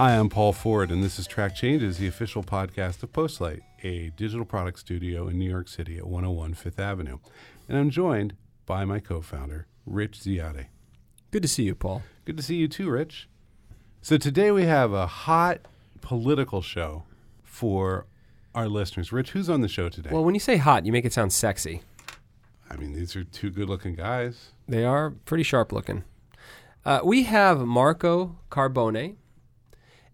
Hi, I'm Paul Ford, and this is Track Changes, the official podcast of Postlight, a digital product studio in New York City at 101 Fifth Avenue. And I'm joined by my co founder, Rich Ziade. Good to see you, Paul. Good to see you too, Rich. So today we have a hot political show for our listeners. Rich, who's on the show today? Well, when you say hot, you make it sound sexy. I mean, these are two good looking guys. They are pretty sharp looking. Uh, we have Marco Carbone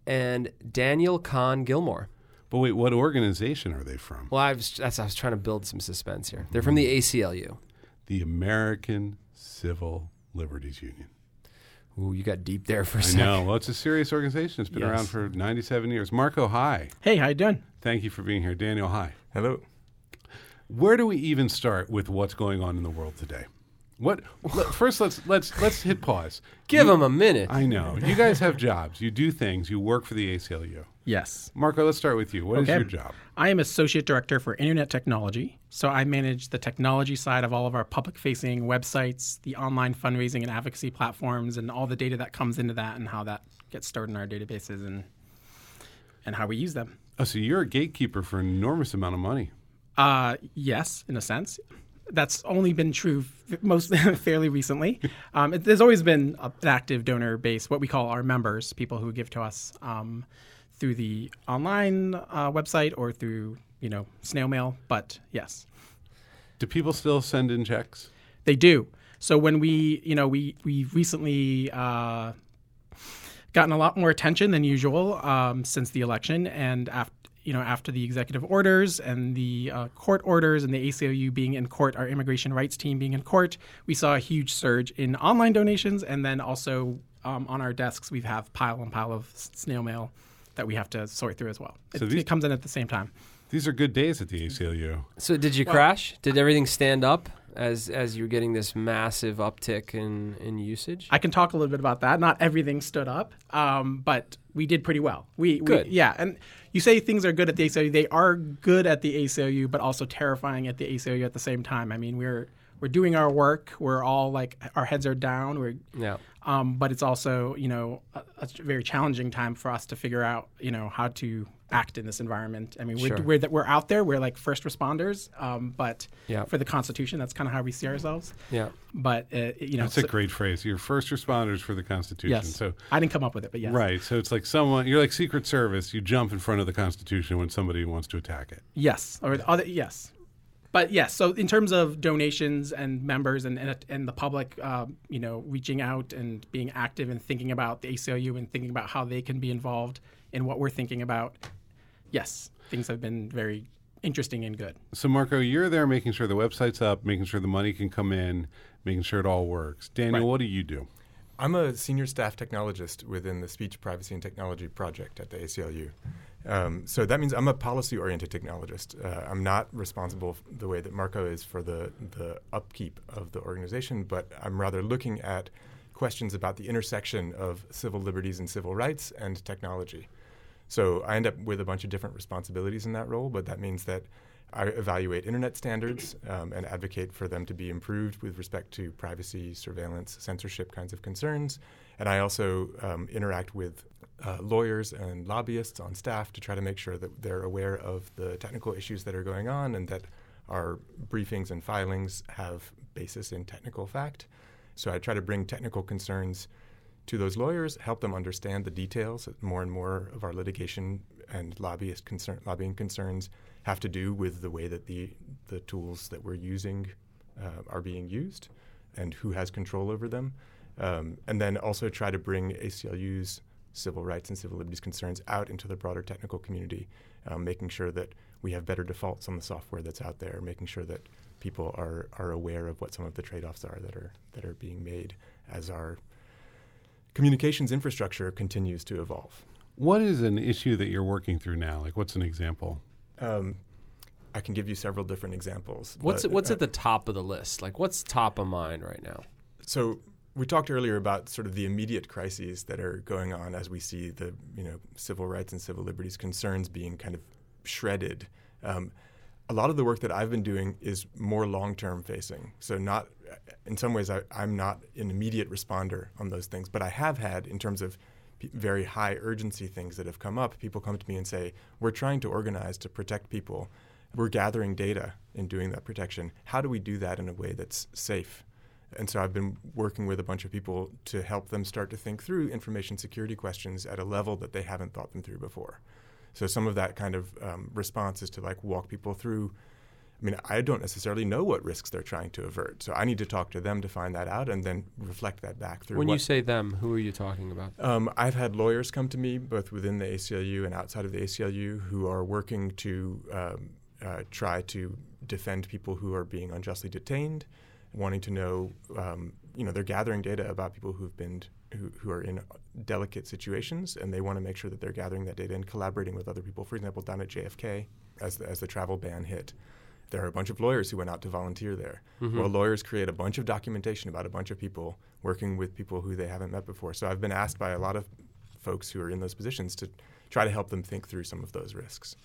and Daniel Kahn Gillmor. But wait, what organization are they from? Well, I was, that's, I was trying to build some suspense here. They're from the hmm. ACLU. The American Civil Liberties Union. Ooh, you got deep there for a I second. know. Well, it's a serious organization. It's been Yes. around for 97 years. Marco, hi. Hey, how you doing? Thank you for being here. Daniel, hi. Hello. Where do we even start with what's going on in the world today? What let, first? Let's let's let's hit pause. Give You- them a minute. I know you guys have jobs. You do things. You work for the ACLU. Yes. Marco, let's start with you. What is Okay. your job? I am Associate Director for Internet Technology. So I manage the technology side of all of our public facing websites, the online fundraising and advocacy platforms, and all the data that comes into that and how that gets stored in our databases and and how we use them. Oh, so you're a gatekeeper for an enormous amount of money. Uh, yes, in a sense. That's only been true most fairly recently. Um, it, there's always been a- an active donor base, what we call our members, people who give to us um, through the online uh, website or through you know snail mail. But yes, Do people still send in checks? they do. So when we you know we we recently. Uh, gotten a lot more attention than usual um, since the election, and after you know after the executive orders and the uh, court orders and the ACLU being in court, our immigration rights team being in court, we saw a huge surge in online donations, and then also um, on our desks we have pile and pile of snail mail that we have to sort through as well. It, So these- it comes in at the same time. These are good days at the ACLU. So, did you crash? Did everything stand up as as you're getting this massive uptick in in usage? I can talk a little bit about that. Not everything stood up, um, but we did pretty well. We, Good. we yeah, and you say things are good at the ACLU. They are good at the ACLU, but also terrifying at the ACLU at the same time. I mean, we're we're doing our work. We're all like our heads are down. We're yeah. um, but it's also you know a, a very challenging time for us to figure out you know how to act in this environment. I mean, we're Sure. we're, that we're out there. We're like first responders, um, but Yeah. for the Constitution, that's kind of how we see ourselves. Yeah. But uh, you know, That's a great phrase. You're first responders for the Constitution. yes. So I didn't come up with it, but yes. right. So it's like someone. You're like Secret Service. You jump in front of the Constitution when somebody wants to attack it. Yes, or other yes, but yes. So in terms of donations and members and and, and the public, um, you know, reaching out and being active and thinking about the ACLU and thinking about how they can be involved in what we're thinking about. Yes, things have been very interesting and good. So Marco, you're there making sure the website's up, making sure the money can come in, making sure it all works. Daniel, Right. what do you do? I'm a senior staff technologist within the Speech Privacy and Technology Project at the ACLU. Um, so that means I'm a policy oriented technologist. Uh, I'm not responsible the way that Marco is for the, the upkeep of the organization, but I'm rather looking at questions about the intersection of civil liberties and civil rights and technology. So I end up with a bunch of different responsibilities in that role, but that means that I evaluate internet standards um, and advocate for them to be improved with respect to privacy, surveillance, censorship kinds of concerns. And I also um, interact with uh, lawyers and lobbyists on staff to try to make sure that they're aware of the technical issues that are going on and that our briefings and filings have basis in technical fact. So I try to bring technical concerns to those lawyers, help them understand the details. More and more of our litigation and lobbyist concern, lobbying concerns have to do with the way that the the tools that we're using uh, are being used, and who has control over them. Um, and then also try to bring ACLU's civil rights and civil liberties concerns out into the broader technical community, um, making sure that we have better defaults on the software that's out there, making sure that people are, are aware of what some of the trade-offs are that are that are being made as our communications infrastructure continues to evolve. What is an issue that you're working through now? Like, what's an example? Um, I can give you several different examples. What's but, what's uh, at the top of the list? Like, what's top of mind right now? So we talked earlier about sort of the immediate crises that are going on as we see the you know civil rights and civil liberties concerns being kind of shredded. Um, a lot of the work that I've been doing is more long-term facing. So not, in some ways, I, I'm not an immediate responder on those things, but I have had in terms of p- very high urgency things that have come up, people come to me and say, "We're trying to organize to protect people. We're gathering data in doing that protection. How do we do that in a way that's safe?" And so I've been working with a bunch of people to help them start to think through information security questions at a level that they haven't thought them through before. So some of that kind of um, response is to like walk people through. I mean, I don't necessarily know what risks they're trying to avert, so I need to talk to them to find that out and then reflect that back through. When what, you say them, who are you talking about? um, I've had lawyers come to me, both within the ACLU and outside of the ACLU, who are working to um, uh, try to defend people who are being unjustly detained, wanting to know, um, you know, they're gathering data about people who've been who, who are in delicate situations, and they want to make sure that they're gathering that data and collaborating with other people. For example, down at JFK, as the, as the travel ban hit, there are a bunch of lawyers who went out to volunteer there. Mm-hmm. Well, lawyers create a bunch of documentation about a bunch of people working with people who they haven't met before. So I've been asked by a lot of folks who are in those positions to try to help them think through some of those risks.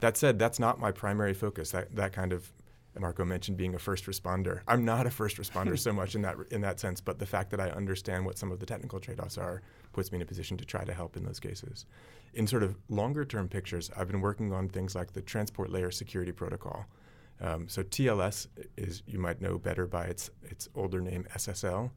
That said, that's not my primary focus. That that kind of Marco mentioned being a first responder. I'm not a first responder so much in that in that sense, but the fact that I understand what some of the technical trade-offs are puts me in a position to try to help in those cases. In sort of longer term pictures, I've been working on things like the transport layer security protocol. Um, so TLS is you might know better by its its older name SSL.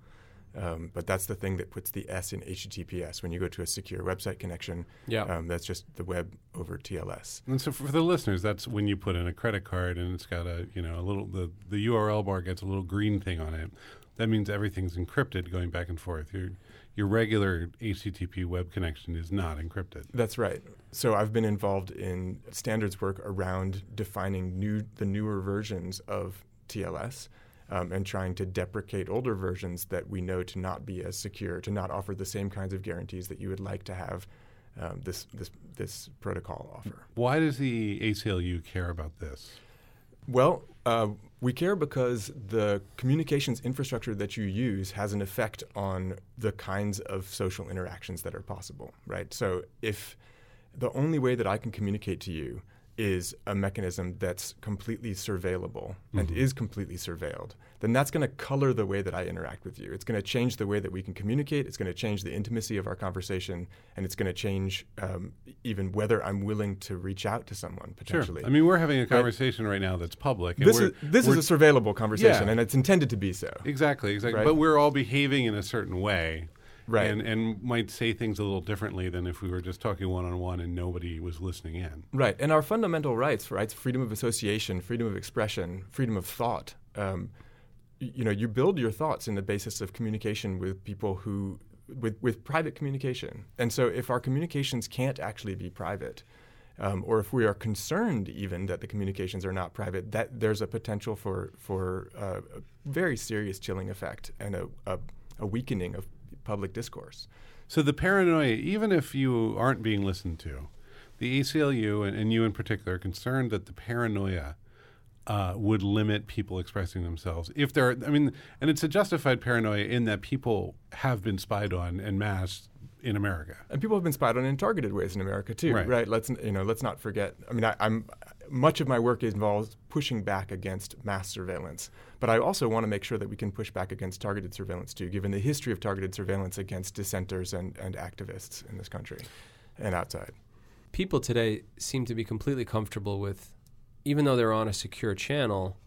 Um, but that's the thing that puts the S in HTTPS. When you go to a secure website connection, Yeah. um, that's just the web over TLS. And so for the listeners, that's when you put in a credit card and it's got a you know a little the the URL bar gets a little green thing on it. That means everything's encrypted going back and forth. Your your regular HTTP web connection is not encrypted. That's right. So I've been involved in standards work around defining new the newer versions of TLS. Um, and trying to deprecate older versions that we know to not be as secure, to not offer the same kinds of guarantees that you would like to have um, this, this, this protocol offer. Why does the ACLU care about this? Well, uh, we care because the communications infrastructure that you use has an effect on the kinds of social interactions that are possible, right? So if the only way that I can communicate to you is a mechanism that's completely surveillable and is completely surveilled, then that's going to color the way that I interact with you. It's going to change the way that we can communicate. It's going to change the intimacy of our conversation, and it's going to change um, even whether I'm willing to reach out to someone potentially. Sure. I mean, we're having a conversation right, now that's public. and This we're- is this is a surveillable conversation, Yeah. and it's intended to be so. Exactly, exactly. Right? But we're all behaving in a certain way. Right. And, and might say things a little differently than if we were just talking one on one and nobody was listening in. Right, and our fundamental rights, rights, freedom of association, freedom of expression, freedom of thought. Um, you know, you build your thoughts in the basis of communication with people who, with with private communication. And so, if our communications can't actually be private, um, or if we are concerned even that the communications are not private, that there's a potential for for uh, a very serious chilling effect and a, a, a weakening of public discourse. So the paranoia, even if you aren't being listened to, the ACLU and, and you in particular are concerned that the paranoia uh, would limit people expressing themselves. If there, I mean, and it's a justified paranoia in that people have been spied on and masse in America. And people have been spied on in targeted ways in America too, Right. right? Let's you know, let's not forget. I mean, I, I'm much of my work involves pushing back against mass surveillance, but I also want to make sure that we can push back against targeted surveillance too, given the history of targeted surveillance against dissenters and, and activists in this country and outside. People today seem to be completely comfortable with, even though they're on a secure channel,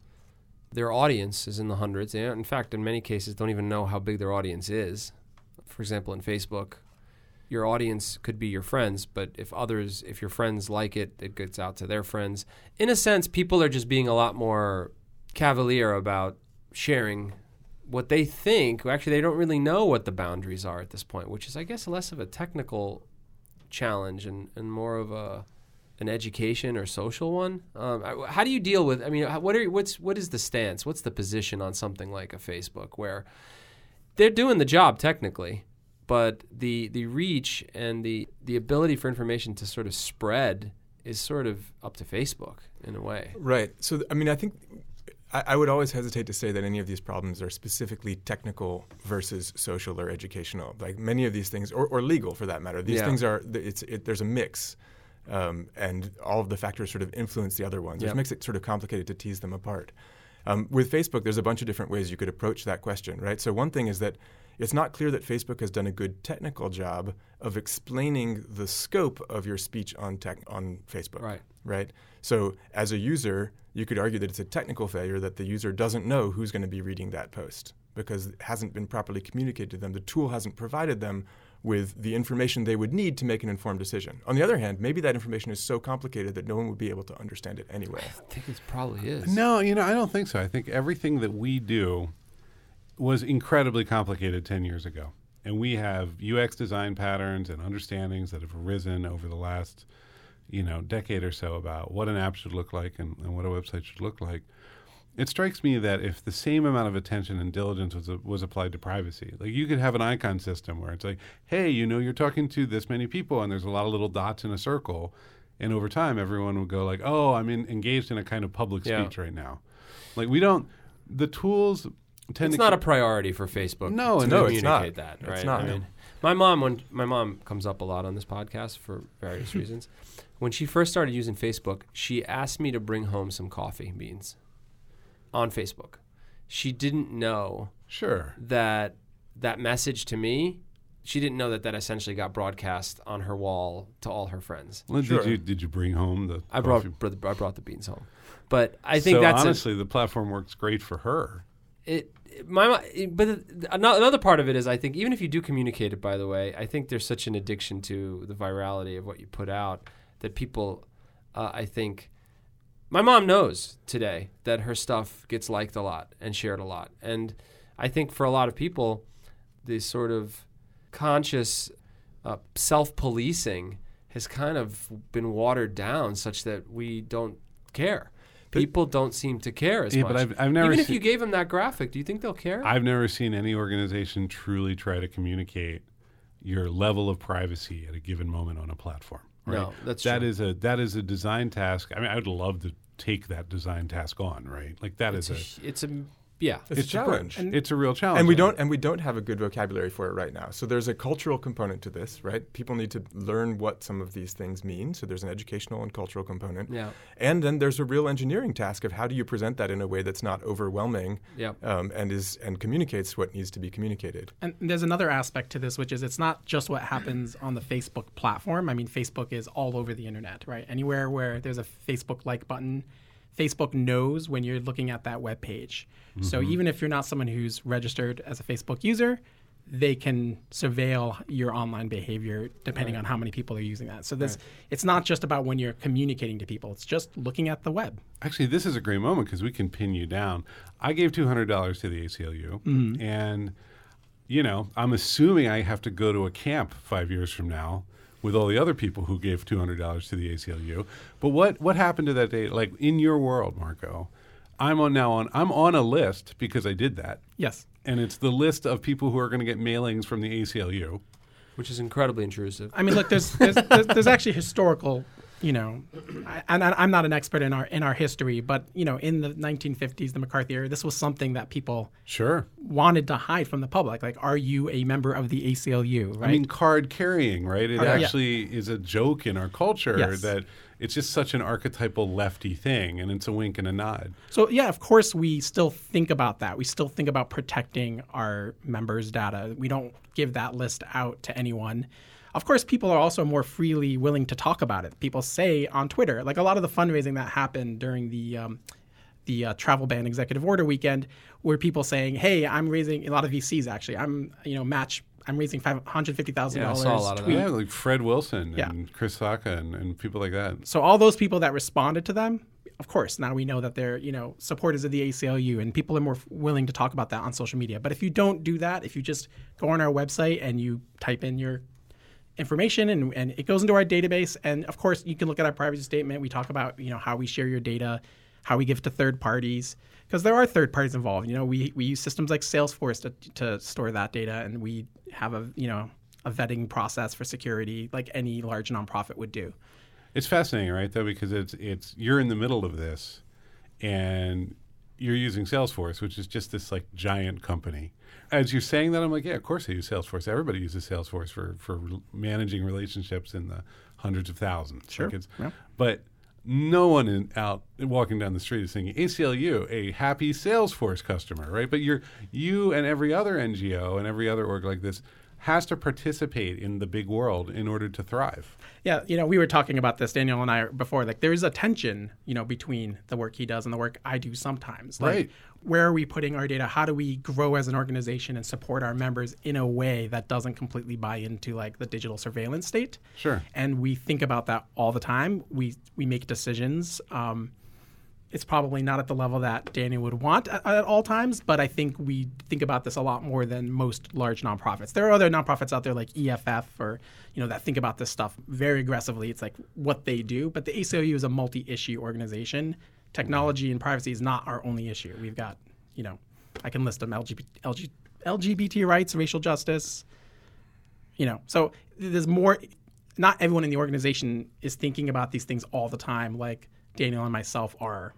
their audience is in the hundreds. In fact, in many cases, don't even know how big their audience is. For example, in Facebook, your audience could be your friends, but if others, if your friends like it, it gets out to their friends. In a sense, people are just being a lot more cavalier about sharing what they think. Actually, they don't really know what the boundaries are at this point, which is, I guess, less of a technical challenge and, and more of a an education or social one. Um, how do you deal with? I mean, what are what's what is the stance? What's the position on something like a Facebook where they're doing the job technically, but the the reach and the the ability for information to sort of spread is sort of up to Facebook in a way. Right. So, I mean, I think I, I would always hesitate to say that any of these problems are specifically technical versus social or educational. Like many of these things, or, or legal for that matter. These Yeah. things are. It's it, there's a mix, um, and all of the factors sort of influence the other ones, which makes it sort of complicated to tease them apart. Um, with Facebook, there's a bunch of different ways you could approach that question, right? So one thing is that it's not clear that Facebook has done a good technical job of explaining the scope of your speech on tech on Facebook. Right. Right. So as a user, you could argue that it's a technical failure that the user doesn't know who's going to be reading that post because it hasn't been properly communicated to them. The tool hasn't provided them with the information they would need to make an informed decision. On the other hand, maybe that information is so complicated that no one would be able to understand it anyway. I think it probably is. No, you know, I don't think so. I think everything that we do was incredibly complicated 10 years ago. And we have UX design patterns and understandings that have arisen over the last, you know, decade or so about what an app should look like and, and what a website should look like. It strikes me that if the same amount of attention and diligence was, was applied to privacy, like you could have an icon system where it's like, hey, you know, you're talking to this many people and there's a lot of little dots in a circle. And over time, everyone would go like, oh, I'm in, engaged in a kind of public Yeah. speech right now. Like we don't, the tools tend to It's not a priority for Facebook. No, to and No, it's communicate not. that, It's not. I mean, my mom, when my mom comes up a lot on this podcast for various reasons, when she first started using Facebook, she asked me to bring home some coffee beans on Facebook. She didn't know Sure. that that message to me. She didn't know that that essentially got broadcast on her wall to all her friends. Well, Sure. Did you did you bring home the? I brought coffee? I brought the beans home, but I think so that's a- honestly, the platform works great for her. it my but another part of it is I think even if you do communicate it by the way I think there's such an addiction to the virality of what you put out that people uh, I think my mom knows today that her stuff gets liked a lot and shared a lot and I think for a lot of people this sort of conscious uh, self-policing has kind of been watered down such that we don't care people don't seem to care as Yeah, much but I've- I've never even if you gave them that graphic, do you think they'll care? I've never seen any organization truly try to communicate your level of privacy at a given moment on a platform. Right? No, that's That true. is a that is a design task. I mean, I would love to take that design task on. Right? Like that it's is a, it's a yeah. It's, a challenge. A, it's a real challenge. and we don't and we don't have a good vocabulary for it right now. So there's a cultural component to this, right? People need to learn what some of these things mean. So there's an educational and cultural component. Yeah. And then there's a real engineering task of how do you present that in a way that's not overwhelming Yep. um, and is and communicates what needs to be communicated. And there's another aspect to this, which is it's not just what happens on the Facebook platform. I mean, Facebook is all over the internet, right? Anywhere where there's a Facebook like button, Facebook knows when you're looking at that web page. So even if you're not someone who's registered as a Facebook user, they can surveil your online behavior depending on how many people are using that. So this it's not just about when you're communicating to people. It's just looking at the web. Actually, this is a great moment because we can pin you down. I gave two hundred dollars to the ACLU, Mm-hmm. and you know, I'm assuming I have to go to a camp five years from now with all the other people who gave two hundred dollars to the ACLU. But what what happened to that day? Like in your world, Marco, I'm on now on I'm on a list because I did that, Yes. and it's the list of people who are going to get mailings from the ACLU. Which is incredibly intrusive. I mean, look, there's there's, there's, there's actually historical, you know, I, I'm not an expert in our in our history, but you know, in the 1950s, the McCarthy era, this was something that people Sure. wanted to hide from the public. Like, are you a member of the ACLU? Right. I mean, card carrying, right? It Oh, yeah. actually is a joke in our culture Yes. that it's just such an archetypal lefty thing, and it's a wink and a nod. So yeah, of course we still think about that. We still think about protecting our members' data. We don't give that list out to anyone. Of course, people are also more freely willing to talk about it. People say on Twitter, like a lot of the fundraising that happened during the um, the uh, travel ban executive order weekend, where people saying, "Hey, I'm raising a lot of VCs. Actually, I'm you know match. I'm raising five hundred fifty thousand Yeah, I dollars." saw a lot of that. Yeah, like Fred Wilson Yeah. and Chris Sacca and, and people like that. So all those people that responded to them, of course, now we know that they're you know supporters of the ACLU, and people are more f- willing to talk about that on social media. But if you don't do that, if you just go on our website and you type in your information and, and it goes into our database, and of course you can look at our privacy statement. We talk about you know how we share your data, how we give it to third parties, because there are third parties involved. You know, we we use systems like Salesforce to to store that data, and we have a you know a vetting process for security like any large nonprofit would do. It's fascinating, right? Though because it's it's you're in the middle of this, and you're using Salesforce, which is just this like giant company. As you're saying that, I'm like, yeah, of course I use Salesforce. Everybody uses Salesforce for for managing relationships in the hundreds of thousands. Sure. Like Yeah. But no one in, out walking down the street is saying ACLU, a happy Salesforce customer, right? But you're you and every other NGO and every other org like this has to participate in the big world in order to thrive. Yeah, you know, we were talking about this, Daniel and I, before. Like, there is a tension, you know, between the work he does and the work I do sometimes. Like, Right. Where are we putting our data? How do we grow as an organization and support our members in a way that doesn't completely buy into like the digital surveillance state? Sure. And we think about that all the time. We we make decisions. Um, it's probably not at the level that Daniel would want at, at all times, but I think we think about this a lot more than most large nonprofits. There are other nonprofits out there like EFF or you know that think about this stuff very aggressively. It's like what they do, but the ACLU is a multi-issue organization. Technology and privacy is not our only issue. We've got you know I can list them LGBT, LG, LGBT rights, racial justice, you know so there's more not everyone in the organization is thinking about these things all the time like daniel and myself are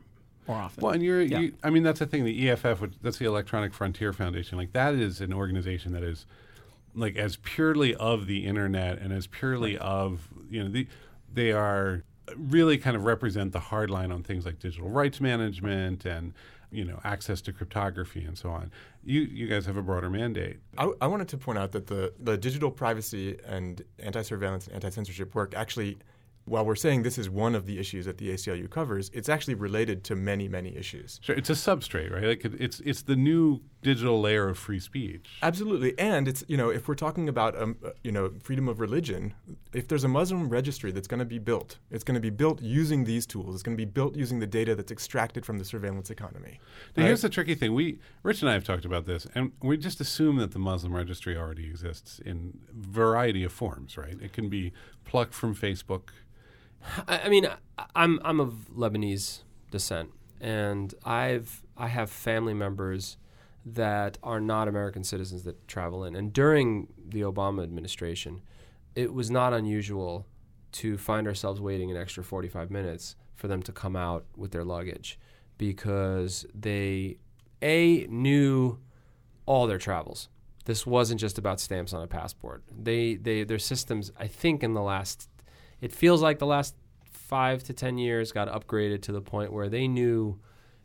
more often Well, and you're, Yeah. you, I mean, that's the thing. The EFF, which, that's the Electronic Frontier Foundation. Like that is an organization that is like as purely of the internet and as purely of you know the they are really kind of represent the hard line on things like digital rights management and you know access to cryptography and so on. You you guys have a broader mandate. I, I wanted to point out that the, the digital privacy and anti surveillance and anti censorship work actually, while we're saying this is one of the issues that the ACLU covers, it's actually related to many, many issues. Sure, it's a substrate, right? Like it's it's the new digital layer of free speech. Absolutely, and it's you know if we're talking about um, uh, you know freedom of religion, if there's a Muslim registry that's going to be built, it's going to be built using these tools. It's going to be built using the data that's extracted from the surveillance economy. Now, right? here's the tricky thing. We, Rich and I have talked about this, and we just assume that the Muslim registry already exists in variety of forms, right? It can be plucked from Facebook. I, I mean, I, I'm I'm of Lebanese descent, and I've I have family members that are not American citizens that travel in. And during the Obama administration, it was not unusual to find ourselves waiting an extra 45 minutes for them to come out with their luggage because they a knew all their travels. This wasn't just about stamps on a passport. They they their systems I think in the last it feels like the last 5 to 10 years got upgraded to the point where they knew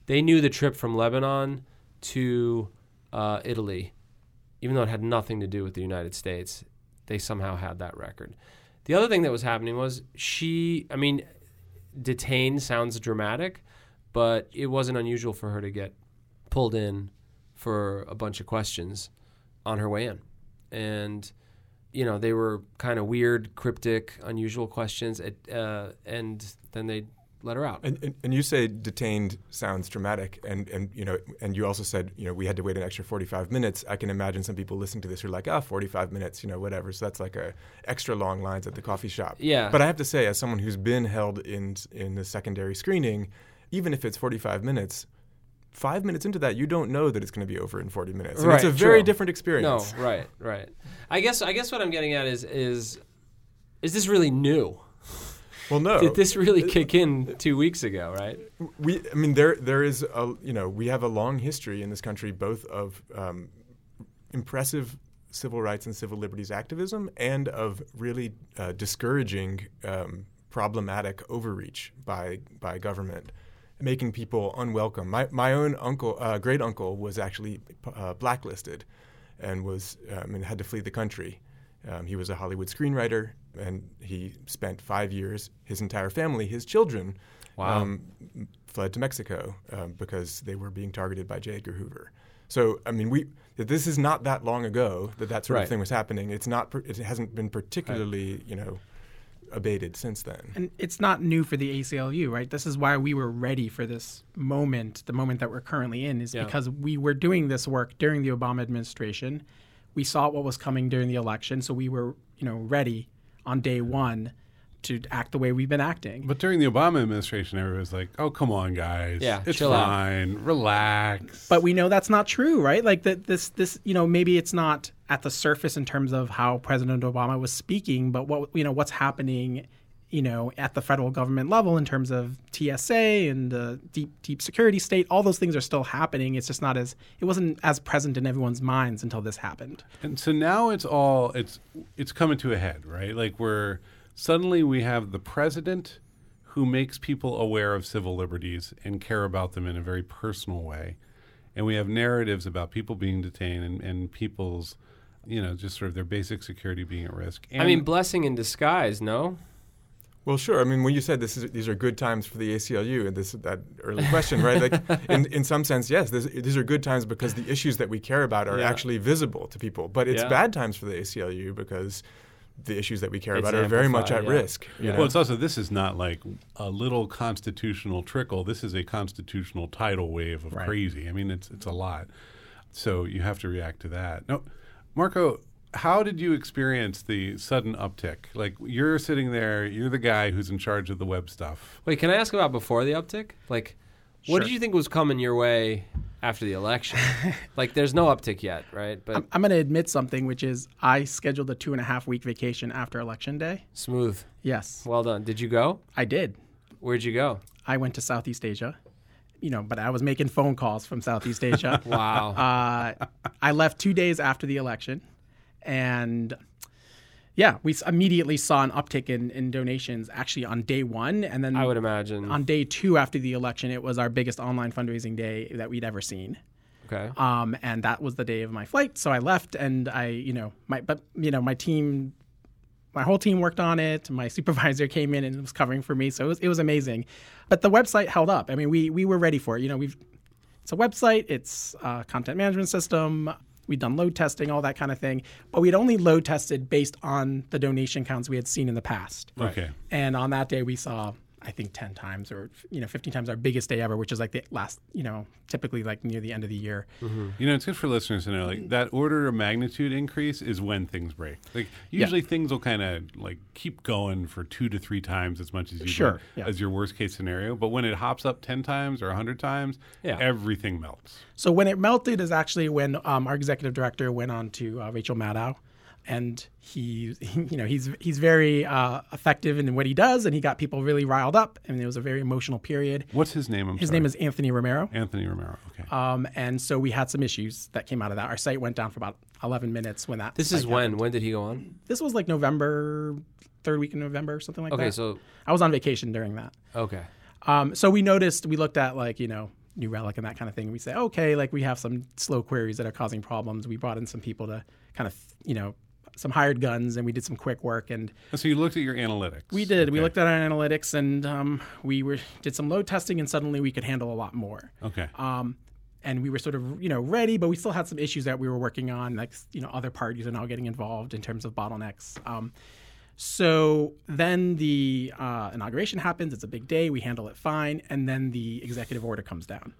they knew the trip from Lebanon to uh, Italy even though it had nothing to do with the United States. They somehow had that record. The other thing that was happening was she I mean detained sounds dramatic, but it wasn't unusual for her to get pulled in for a bunch of questions on her way in. And, you know, they were kind of weird, cryptic, unusual questions. Uh, and then they let her out. And, and, and you say detained sounds dramatic, and, and you know, and you also said you know we had to wait an extra forty five minutes. I can imagine some people listening to this are like, ah, 45 minutes, you know, whatever. So that's like a extra long lines at the coffee shop. Yeah. But I have to say, as someone who's been held in in the secondary screening, even if it's forty five minutes. Five minutes into that, you don't know that it's going to be over in forty minutes. And it's a very true. different experience. No, right, right. I guess I guess what I'm getting at is is is this really new? Well, no. Did this really kick in two weeks ago? Right? we i mean there there is a you know we have a long history in this country both of um, impressive civil rights and civil liberties activism and of really uh, discouraging um, problematic overreach by by government making people unwelcome my my own uncle uh, great uncle was actually uh, blacklisted and was um, and had to flee the country um, he was a Hollywood screenwriter, and he spent five years. His entire family, his children, Wow. um, fled to Mexico um, because they were being targeted by J. Edgar Hoover. So, I mean, we this is not that long ago that that sort Right. of thing was happening. It's not. It hasn't been particularly, you know, abated since then. and it's not new for the ACLU, right? This is why we were ready for this moment, the moment that we're currently in, is Yeah. because we were doing this work during the Obama administration. We saw what was coming during the election, so we were, you know, ready on day one to act the way we've been acting. But during the Obama administration, everybody was like, "Oh, come on, guys, Yeah, it's chill out." fine, relax." but we know that's not true, right? Like that this this you know maybe it's not at the surface in terms of how President Obama was speaking, but what you know what's happening, you know, at the federal government level in terms of TSA and the deep deep security state, all those things are still happening. It's just not as it wasn't as present in everyone's minds until this happened. And so now it's all it's it's coming to a head, right? Like we're suddenly we have the president who makes people aware of civil liberties and care about them in a very personal way. And we have narratives about people being detained and, and people's, you know, just sort of their basic security being at risk. And I mean, blessing in disguise, no? Well, sure. I mean, when you said this is, these are good times for the ACLU, and this that early question, right? Like, in, in some sense, yes, this, these are good times because the issues that we care about are Yeah. actually visible to people. But it's Yeah. bad times for the ACLU because the issues that we care It's about are very much at yeah. risk. Yeah. Well, it's also this is not like a little constitutional trickle. This is a constitutional tidal wave of Right. crazy. I mean, it's it's a lot. So you have to react to that. No, Marco, how did you experience the sudden uptick? Like you're sitting there, you're the guy who's in charge of the web stuff. Wait, can I ask about before the uptick? Like, what did you think was coming your way after the election? like, there's no uptick yet, right? But I'm, I'm going to admit something, which is I scheduled a two and a half week vacation after election day. smooth. Yes, Well done. Did you go? I did. Where'd you go? I went to Southeast Asia, you know, but I was making phone calls from Southeast Asia. Wow. uh, I left two days after the election, and yeah, we immediately saw an uptick in, in donations actually on day one, and then I would imagine. on day two after the election, it was our biggest online fundraising day that we'd ever seen. okay. Um, and that was the day of my flight, so I left, and I, you know, my but you know, my team, my whole team worked on it. My supervisor came in and was covering for me, so it was it was amazing. But the website held up. I mean, we we were ready for it. You know, we've it's a website, it's a content management system. We'd done load testing, all that kind of thing, but we'd only load tested based on the donation counts we had seen in the past. Okay. And on that day, we saw, I think, 10 times or, you know, 15 times our biggest day ever, which is like the last, you know, typically like near the end of the year. You know, it's good for listeners to know like that order of magnitude increase is when things break. Like usually things will kind of like keep going for two to three times as much as you Sure, would yeah. as your worst case scenario. But when it hops up ten times or hundred times, Yeah. everything melts. So when it melted is actually when um, our executive director went on to uh, Rachel Maddow, and he, you know, he's he's very uh, effective in what he does, and he got people really riled up, and it was a very emotional period. What's his name? I'm His sorry. name is Anthony Romero, Anthony Romero. Okay. um, and so we had some issues that came out of that. Our site went down for about 11 minutes when that. this is when? happened. When did he go on? This was like November, third week in November, something like Okay, that. Okay, so I was on vacation during that. okay. Um, so we noticed, we looked at like, you know, New Relic and that kind of thing. We say, okay, like we have some slow queries that are causing problems. We brought in some people to kind of, you know, some hired guns and we did some quick work and so you looked at your analytics. we did. We looked at our analytics and um, we were did some load testing and suddenly we could handle a lot more. Okay. Um, and we were sort of, you know, ready, but we still had some issues that we were working on. Like, you know, other parties are now getting involved in terms of bottlenecks. Um, so then the uh, inauguration happens. It's a big day. We handle it fine, and then the executive order comes down.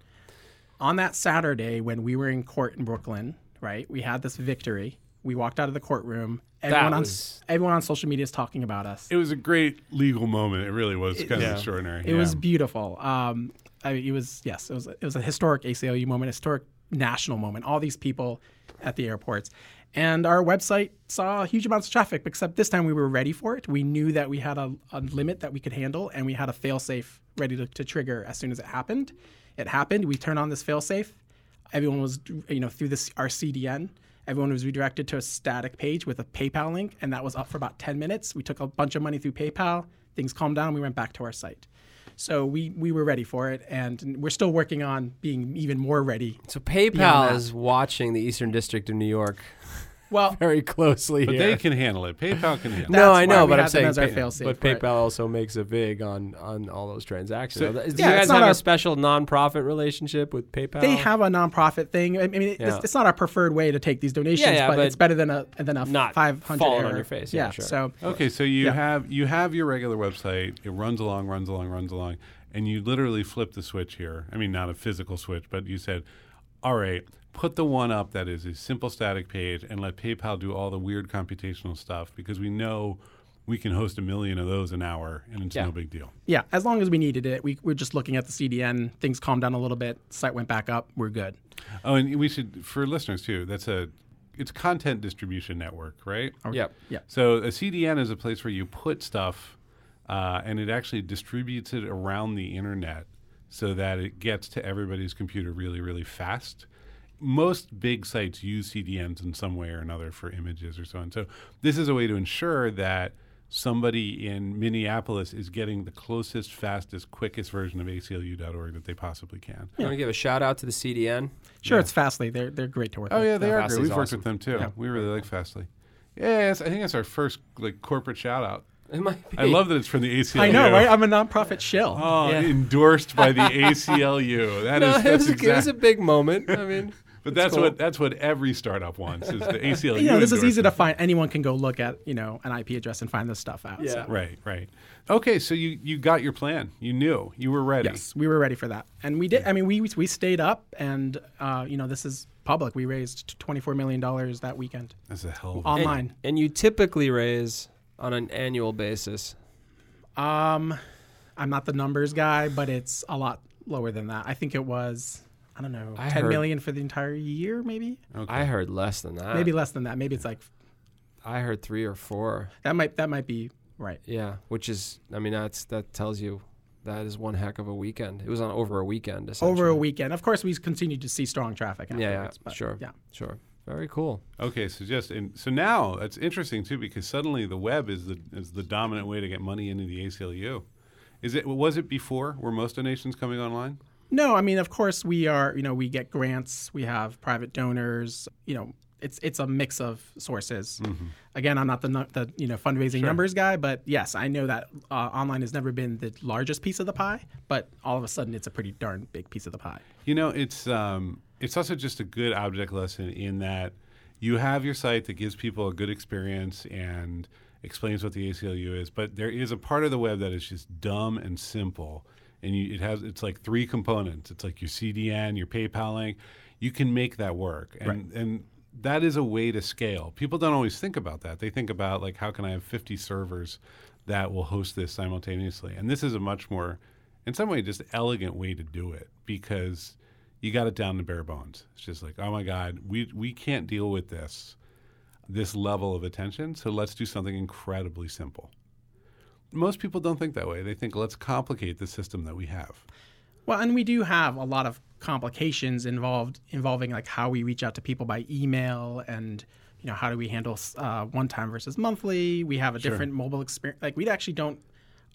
On that Saturday, when we were in court in Brooklyn, right, we had this victory. We walked out of the courtroom. Everyone on was- everyone on social media is talking about us. it was a great legal moment. It really was kind yeah. of extraordinary. It was beautiful. Um, I mean, it was yes, it was it was a historic ACLU moment, a historic national moment. All these people at the airports, and our website saw huge amounts of traffic. Except this time we were ready for it. We knew that we had a, a limit that we could handle, and we had a failsafe ready to, to trigger as soon as it happened. It happened. We turned on this failsafe. Everyone was, you know, through this our CDN. Everyone was redirected to a static page with a PayPal link, and that was up for about 10 minutes. We took a bunch of money through PayPal. Things calmed down. We went back to our site. So we we were ready for it, and we're still working on being even more ready. So PayPal is watching the Eastern District of New York Well, very closely But here. they can handle it. PayPal can handle it. no, That's I know, but I'm saying, as pay- fail-safe, but right. PayPal also makes a vig on on all those transactions. So- Do you guys have our- a special nonprofit relationship with PayPal? they have a nonprofit thing. I mean, it's, Yeah. it's not our preferred way to take these donations, Yeah, yeah, but, but it's better than a than a not 500 falling on your face. Yeah, Yeah, sure. so Okay, so you Yeah. have you have your regular website. It runs along, runs along, runs along, and you literally flip the switch here. I mean, not a physical switch, but you said, "All right, put the one up that is a simple static page, and let PayPal do all the weird computational stuff because we know we can host a million of those an hour, and it's Yeah. no big deal." yeah, as long as we needed it, we we're just looking at the CDN. Things calmed down a little bit. Site went back up. We're good. Oh, and we should for listeners too. That's a it's content distribution network, right? Yep. Yeah. So a CDN is a place where you put stuff, uh, and it actually distributes it around the internet so that it gets to everybody's computer really, really fast. Most big sites use CDNs in some way or another for images or so on. So this is a way to ensure that somebody in Minneapolis is getting the closest, fastest, quickest version of ACLU.org that they possibly can. You want to give a shout out to the CDN? Sure, it's Fastly. They're they're great to work with. Oh with. yeah, they are Fastly's great. We've worked awesome. with them too. Yeah. We really like Fastly. Yeah, it's- I think that's our first like corporate shout out. It might be. I love that it's from the ACLU. I know, right? I'm a nonprofit shill. Oh, yeah. endorsed by the ACLU. That No, is it, that's was, a- it was a big moment. I mean, But that's cool. what that's what every startup wants is the ACLU. you know, this is easy to find. Anyone can go look at you know an IP address and find this stuff out. Yeah. so. Right, right. Okay, so you you got your plan. You knew you were ready. Yes, we were ready for that, and we did. I mean, we we stayed up, and uh, you know, this is public. We raised twenty four million dollars that weekend That's a hell of a And- online. And, you typically raise on an annual basis. Um, I'm not the numbers guy, but it's a lot lower than that. I think it was. I don't know, I ten heard- million for the entire year, maybe. Okay. I heard less than that. Maybe less than that. Maybe it's like I heard three or four. that. Might that might be right. Yeah, which is, I mean, that's that tells you that is one heck of a weekend. It was on over a weekend. Over a weekend, of course, we continued to see strong traffic. Yeah, yeah, but sure, Yeah. sure. Very cool. Okay, so just and so now it's interesting too because suddenly the web is the is the dominant way to get money into the ACLU. Is it was it before? Were most donations coming online? No, I mean, of course, we are. You know, we get grants. We have private donors. You know, it's it's a mix of sources. Again, I'm not the the you know fundraising numbers guy, but yes, I know that uh, online has never been the largest piece of the pie, but all of a sudden, it's a pretty darn big piece of the pie. You know, it's um, it's also just a good object lesson in that you have your site that gives people a good experience and explains what the ACLU is, but there is a part of the web that is just dumb and simple, and you, it has it's like three components. It's like your CDN, your PayPal link. You can make that work, and and that is a way to scale. People don't always think about that. They think about like how can I have 50 servers that will host this simultaneously, and this is a much more in some way just elegant way to do it because you got it down to bare bones. It's just like, oh my God, we we can't deal with this this level of attention, so let's do something incredibly simple. Most people don't think that way. They think let's complicate the system that we have. Well, and we do have a lot of complications involved involving like how we reach out to people by email and you know how do we handle uh, one time versus monthly. We have a different mobile experience. Like we actually don't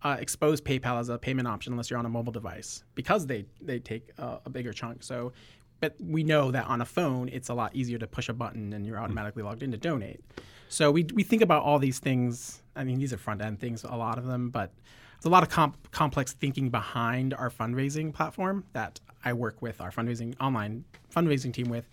uh, expose PayPal as a payment option unless you're on a mobile device because they they take uh, a bigger chunk. So, but we know that on a phone it's a lot easier to push a button and you're automatically logged in to donate. So we we think about all these things. I mean, these are front end things, a lot of them, but there's a lot of comp- complex thinking behind our fundraising platform that I work with our fundraising online fundraising team with.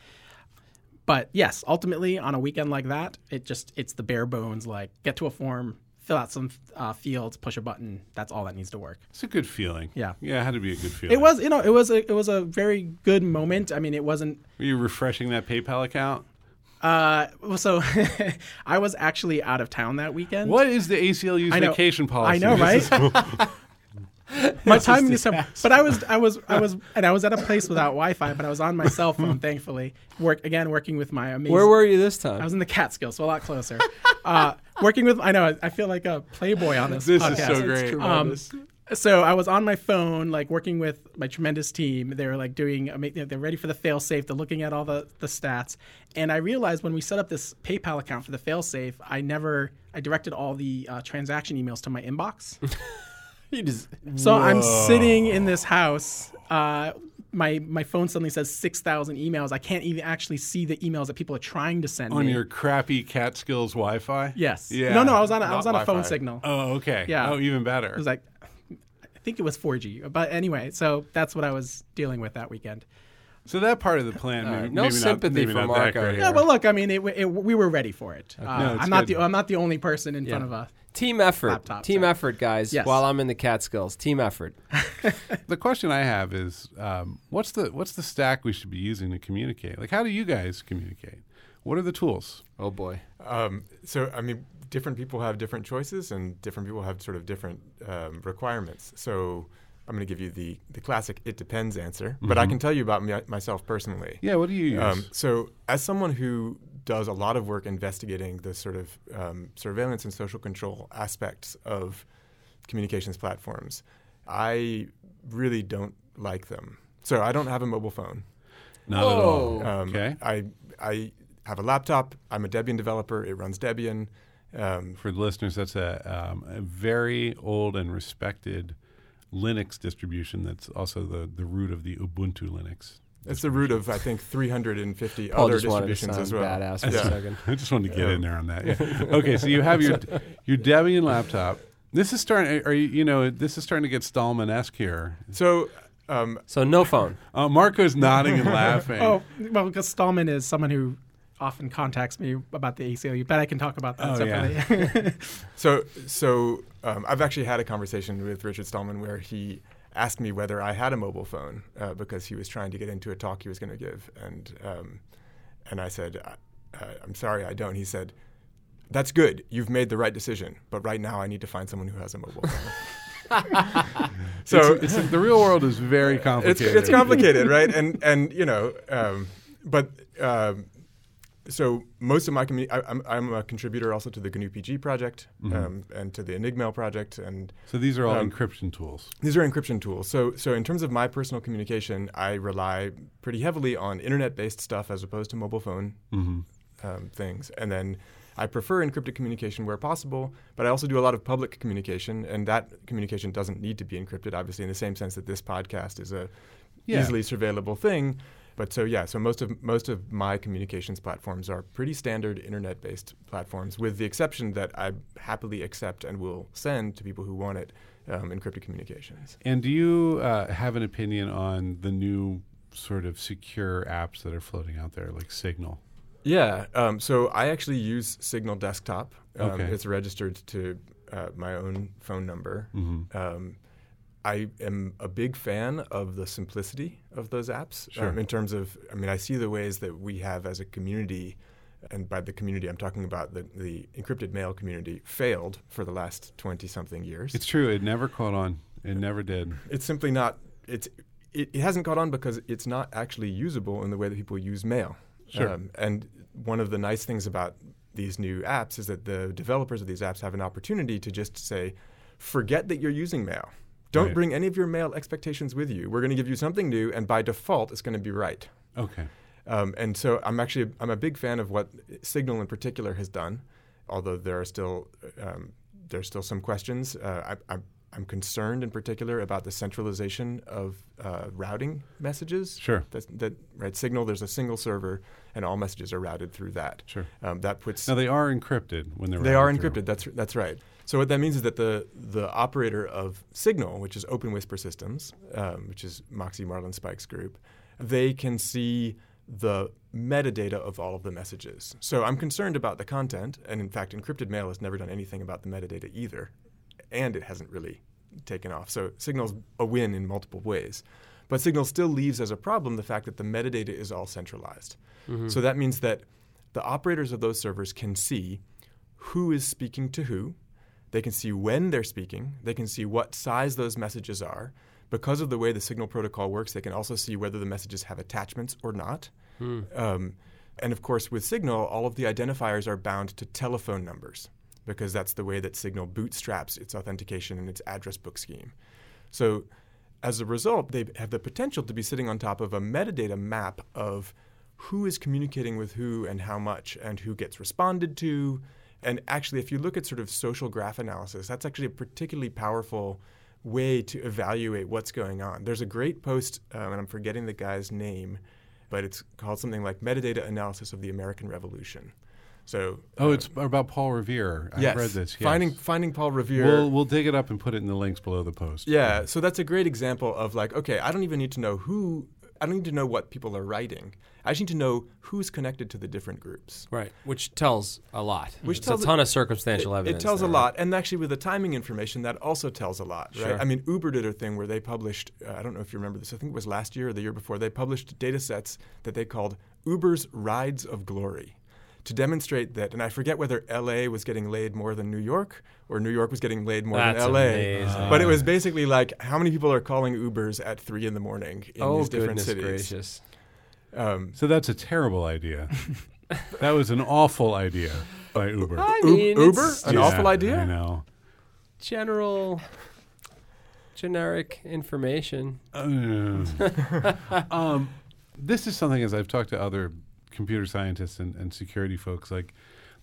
But yes, ultimately on a weekend like that, it just it's the bare bones like get to a form, fill out some uh, fields, push a button. That's all that needs to work. It's a good feeling. Yeah. Yeah, it had to be a good feeling. It was you know it was a it was a very good moment. I mean, it wasn't Were you refreshing that PayPal account? Uh well, so I was actually out of town that weekend. What is the ACLU's know- vacation policy? I know, right? is- my timing is terrible. But I was, I was, I was, and I was at a place without Wi-Fi, but I was on my cell phone, thankfully. Work again, working with my amazing. Where were you this time? I was in the Catskills, so a lot closer. uh, working with, I know, I feel like a playboy on this. This podcast. is so great. Um, so I was on my phone, like working with my tremendous team. They were like doing, ama- you know, they're ready for the fail safe. They're looking at all the, the stats. And I realized when we set up this PayPal account for the fail safe, I never, I directed all the uh, transaction emails to my inbox. Just, So I'm sitting in this house. Uh, my my phone suddenly says six thousand emails. I can't even actually see the emails that people are trying to send me. on me. your crappy Catskills Wi-Fi. yes. Yeah. No, no. I was on a, I was on a phone signal. Oh, okay. Yeah. Oh, even better. It was like, I think it was 4G. But anyway, so that's what I was dealing with that weekend. so that part of the plan, All maybe, right, no maybe sympathy not, maybe for not that Marco Yeah, but look, I mean, it, it, we were ready for it. Uh, No, I'm not good. the I'm not the only person in front of a. team effort. Laptop, team so- effort, guys. Yes. While I'm in the Catskills, team effort. The question I have is, um, what's the what's the stack we should be using to communicate? Like, how do you guys communicate? What are the tools? Oh boy. Um, so, I mean, different people have different choices, and different people have sort of different um, requirements. So, I'm going to give you the the classic "it depends" answer, but I can tell you about me, myself personally. Yeah, what do you use? Um, so, as someone who does a lot of work investigating the sort of um, surveillance and social control aspects of communications platforms, I really don't like them. So, I don't have a mobile phone. Not at all. Um, Okay. I I have a laptop. I'm a Debian developer. It runs Debian, Um, For the listeners, that's a, um, a very old and respected Linux distribution. That's also the, the root of the Ubuntu Linux. it's the root of I think 350 Paul other just wanted to distributions sound as well. badass for a Yeah. second. I just wanted to get Yeah. in there on that. Yeah. okay, so you have your your Debian laptop. This is starting. Are you? You know, this is starting to get Stallman-esque here. So um, So no phone. Uh, Marco's nodding and laughing. Oh, well, because Stallman is someone who often contacts me about the ACLU, but I can talk about that Oh, yeah. separately. So, so um, I've actually had a conversation with Richard Stallman where he asked me whether I had a mobile phone uh, because he was trying to get into a talk he was going to give, and um, and I said, uh, "I'm sorry, I don't." He said, "That's good. You've made the right decision, but right now I need to find someone who has a mobile phone." so it's, it's, the real world is very it's, complicated. it's complicated, right? And and you know, um, but um, so most of my community, I'm, I'm a contributor also to the GNU PG project um, and to the Enigmail project, and So these are all Um, encryption tools. these are encryption tools. So so in terms of my personal communication, I rely pretty heavily on internet-based stuff as opposed to mobile phone hmm um, things, and then. I prefer encrypted communication where possible, but I also do a lot of public communication, and that communication doesn't need to be encrypted, obviously, in the same sense that this podcast is a Yeah. easily surveillable thing. But so yeah, so most of most of my communications platforms are pretty standard internet-based platforms, with the exception that I happily accept and will send to people who want it um, encrypted communications. And do you uh, have an opinion on the new sort of secure apps that are floating out there, like Signal? Yeah. Um, so I actually use Signal Desktop. Um, Okay. It's registered to uh, my own phone number. Mm-hmm. Um, I am a big fan of the simplicity of those apps Sure. um, in terms of, I mean, I see the ways that we have as a community, and by the community, I'm talking about the, the encrypted mail community, failed for the last 20 something years. It's true. It never caught on. It never did. it's simply not, it's, it, it hasn't caught on because it's not actually usable in the way that people use mail. Sure. Um, and one of the nice things about these new apps is that the developers of these apps have an opportunity to just say, forget that you're using mail. Don't Right. bring any of your mail expectations with you. We're going to give you something new, and by default, it's going to be right. Okay. Um, and so I'm actually I'm a big fan of what Signal in particular has done, although there are still um, there's still some questions. Uh, I, I'm I'm concerned in particular about the centralization of uh, routing messages. Sure. That's, that right Signal there's a single server and all messages are routed through that. Sure. Um, that puts Now they are encrypted when they're they are through. encrypted. That's that's right. So what that means is that the the operator of Signal, which is Open Whisper Systems, um, which is Moxie Marlinspike's Group, they can see the metadata of all of the messages. So I'm concerned about the content, and in fact, encrypted mail has never done anything about the metadata either, and it hasn't really taken off. So Signal's a win in multiple ways. But Signal still leaves as a problem the fact that the metadata is all centralized. So that means that the operators of those servers can see who is speaking to who. They can see when they're speaking. They can see what size those messages are. Because of the way the Signal protocol works, they can also see whether the messages have attachments or not. Um, and of course, with Signal, all of the identifiers are bound to telephone numbers because that's the way that Signal bootstraps its authentication and its address book scheme. So, as a result, they have the potential to be sitting on top of a metadata map of who is communicating with who and how much, and who gets responded to. And actually, if you look at sort of social graph analysis, that's actually a particularly powerful way to evaluate what's going on. There's a great post, um, and I'm forgetting the guy's name, but it's called something like Metadata Analysis of the American Revolution. So, Oh, uh, it's about Paul Revere. yes, I read this. Yes. Finding finding Paul Revere. We'll we'll dig it up and put it in the links below the post. Yeah, so that's a great example of like, okay, I don't even need to know who, I don't need to know what people are writing. I just need to know who's connected to the different groups. Right, which tells a lot. Which It's tells a ton of circumstantial It, it evidence. tells a lot, and actually with the timing information, that also tells a lot, right? Sure. I mean, Uber did a thing where they published, uh, I don't know if you remember this, I think it was last year or the year before, they published data sets that they called Uber's Rides of Glory to demonstrate that, and I forget whether LA was getting laid more than New York or New York was getting laid more That's than LA. amazing. But it was basically like how many people are calling Ubers at three in the morning in oh these different goodness cities. gracious! Um, So that's a terrible idea. that was an awful idea by Uber. I U- mean, Uber? An Yeah, awful idea? I know. general, generic information. Uh, um, this is something as I've talked to other computer scientists and, and security folks like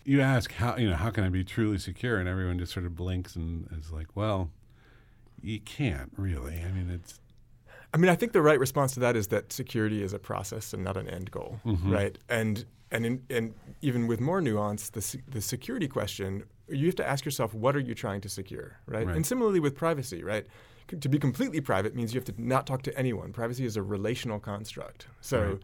you ask how you know how can I be truly secure, and everyone just sort of blinks and is like, well, you can't really. I mean, it's I mean, I think the right response to that is that security is a process and not an end goal, Mhm. right? And and in, and even with more nuance, the the security question, you have to ask yourself, what are you trying to secure, right? Right. And similarly with privacy, right? C- To be completely private means you have to not talk to anyone. Privacy is a relational construct. So. Right.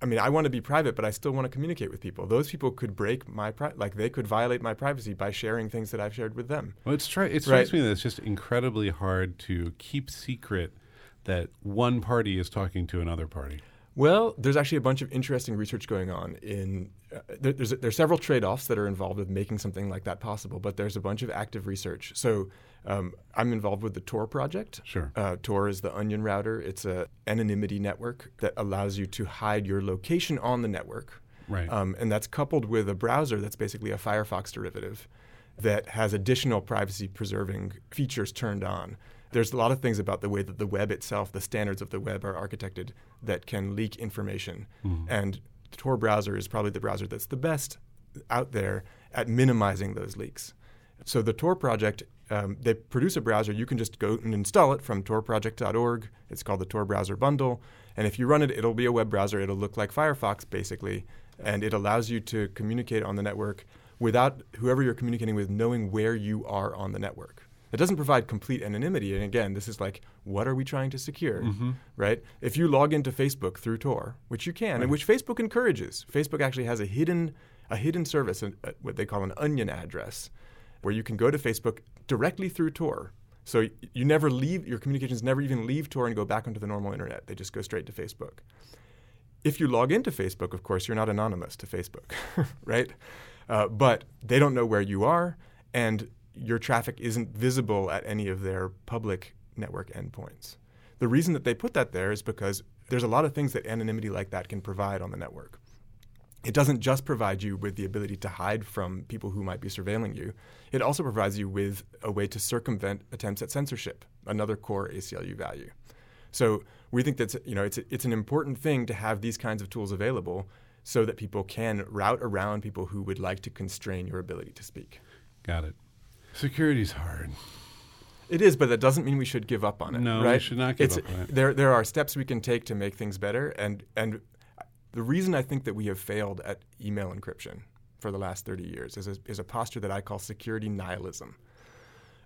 I mean, I want to be private, but I still want to communicate with people. Those people could break my pri- like they could violate my privacy by sharing things that I've shared with them. well, it's try, it strikes Right. me that it's just incredibly hard to keep secret that one party is talking to another party. Well, there's actually a bunch of interesting research going on. In uh, there, there's there's several trade-offs that are involved with making something like that possible, but there's a bunch of active research. So um, I'm involved with the Tor project. Sure. Uh, Tor is the onion router. It's a anonymity network that allows you to hide your location on the network, Right. um, and that's coupled with a browser that's basically a Firefox derivative that has additional privacy-preserving features turned on. There's a lot of things about the way that the web itself, the standards of the web, are architected that can leak information. And the Tor browser is probably the browser that's the best out there at minimizing those leaks. So the Tor project, um, they produce a browser. You can just go and install it from torproject.org. It's called the Tor Browser Bundle. And if you run it, it'll be a web browser. It'll look like Firefox, basically. And it allows you to communicate on the network without whoever you're communicating with knowing where you are on the network. It doesn't provide complete anonymity. And again, this is like, what are we trying to secure, right? If you log into Facebook through Tor, which you can, and which Facebook encourages, Facebook actually has a hidden a hidden service, a, a- what they call an onion address, where you can go to Facebook directly through Tor. So you never leave your communications never even leave Tor and go back onto the normal internet. They just go straight to Facebook. If you log into Facebook, of course, you're not anonymous to Facebook, right? Uh, but they don't know where you are, and your traffic isn't visible at any of their public network endpoints. The reason that they put that there is because there's a lot of things that anonymity like that can provide on the network. It doesn't just provide you with the ability to hide from people who might be surveilling you. It also provides you with a way to circumvent attempts at censorship, another core ACLU value. So we think that's you know it's it's an important thing to have these kinds of tools available so that people can route around people who would like to constrain your ability to speak. Got it. Security's hard. It is, but that doesn't mean we should give up on it. No, we should not give It's- up on it. There, there are steps we can take to make things better, and and the reason I think that we have failed at email encryption for the last 30 years is a, is a posture that I call security nihilism.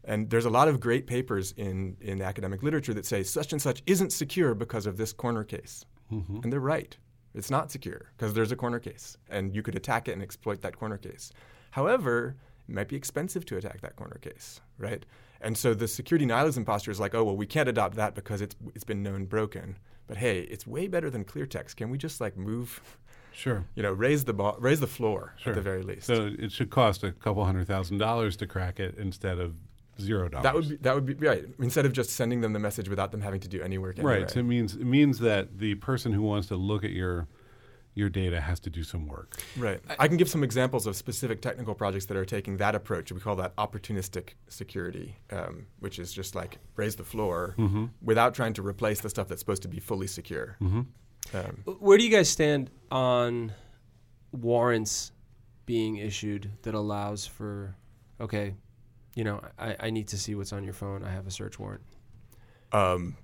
And there's a lot of great papers in, in academic literature that say such and such isn't secure because of this corner case. Mm-hmm. And they're right. It's not secure because there's a corner case, and you could attack it and exploit that corner case. However, it might be expensive to attack that corner case, right? And so the security nihilism posture is like, oh well, we can't adopt that because it's it's been known broken. But hey, it's way better than clear text. Can we just like move, Sure. you know, raise the ball, raise the floor Sure. at the very least? So it should cost a couple hundred thousand dollars to crack it instead of zero dollars. that would be that would be right. Instead of just sending them the message without them having to do any work. Anyway. right. So it means it means that the person who wants to look at your your data has to do some work. Right. I, can give some examples of specific technical projects that are taking that approach. We call that opportunistic security, um, which is just like raise the floor Mm-hmm. without trying to replace the stuff that's supposed to be fully secure. Mm-hmm. Um, Where do you guys stand on warrants being issued that allows for, okay, you know, I, I need to see what's on your phone. I have a search warrant. um,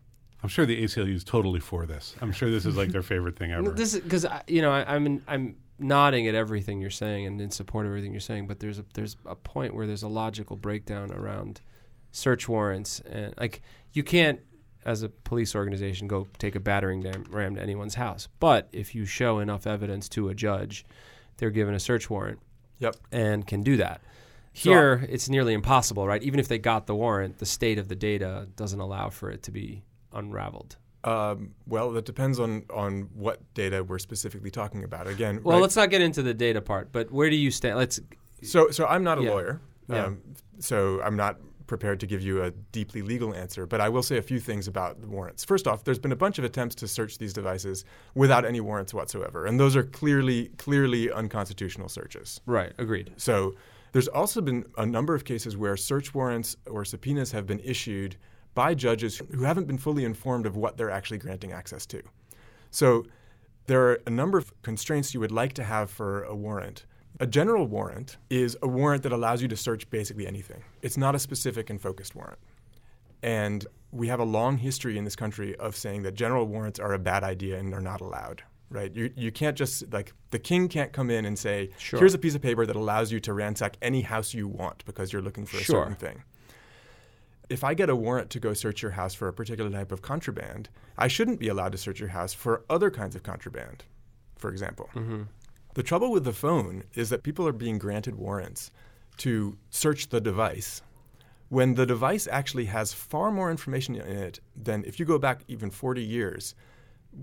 I'm sure the ACLU is totally for this. I'm sure this is like their favorite thing ever. This is because you know I, I'm in, I'm nodding at everything you're saying and in support of everything you're saying, but there's a there's a point where there's a logical breakdown around search warrants and like you can't as a police organization go take a battering ram, ram to anyone's house, but if you show enough evidence to a judge, they're given a search warrant Yep. and can do that. So- Here, it's nearly impossible, right? Even if they got the warrant, the state of the data doesn't allow for it to be unraveled. Um, well, that depends on, on what data we're specifically talking about. Again, Well, right? let's not get into the data part, but where do you stand? Let's So, so I'm not a Yeah. lawyer, Yeah. um, so I'm not prepared to give you a deeply legal answer. But I will say a few things about the warrants. First off, there's been a bunch of attempts to search these devices without any warrants whatsoever, and those are clearly, clearly unconstitutional searches. right. Agreed. So, there's also been a number of cases where search warrants or subpoenas have been issued by judges who haven't been fully informed of what they're actually granting access to. So there are a number of constraints you would like to have for a warrant, A general warrant is a warrant that allows you to search basically anything. It's not a specific and focused warrant. And we have a long history in this country of saying that general warrants are a bad idea and are not allowed. Right? You, you can't just, like, the king can't come in and say, Sure. here's a piece of paper that allows you to ransack any house you want because you're looking for a Sure. certain thing. If I get a warrant to go search your house for a particular type of contraband, I shouldn't be allowed to search your house for other kinds of contraband, for example. Mm-hmm. The trouble with the phone is that people are being granted warrants to search the device when the device actually has far more information in it than if you go back even 40 years.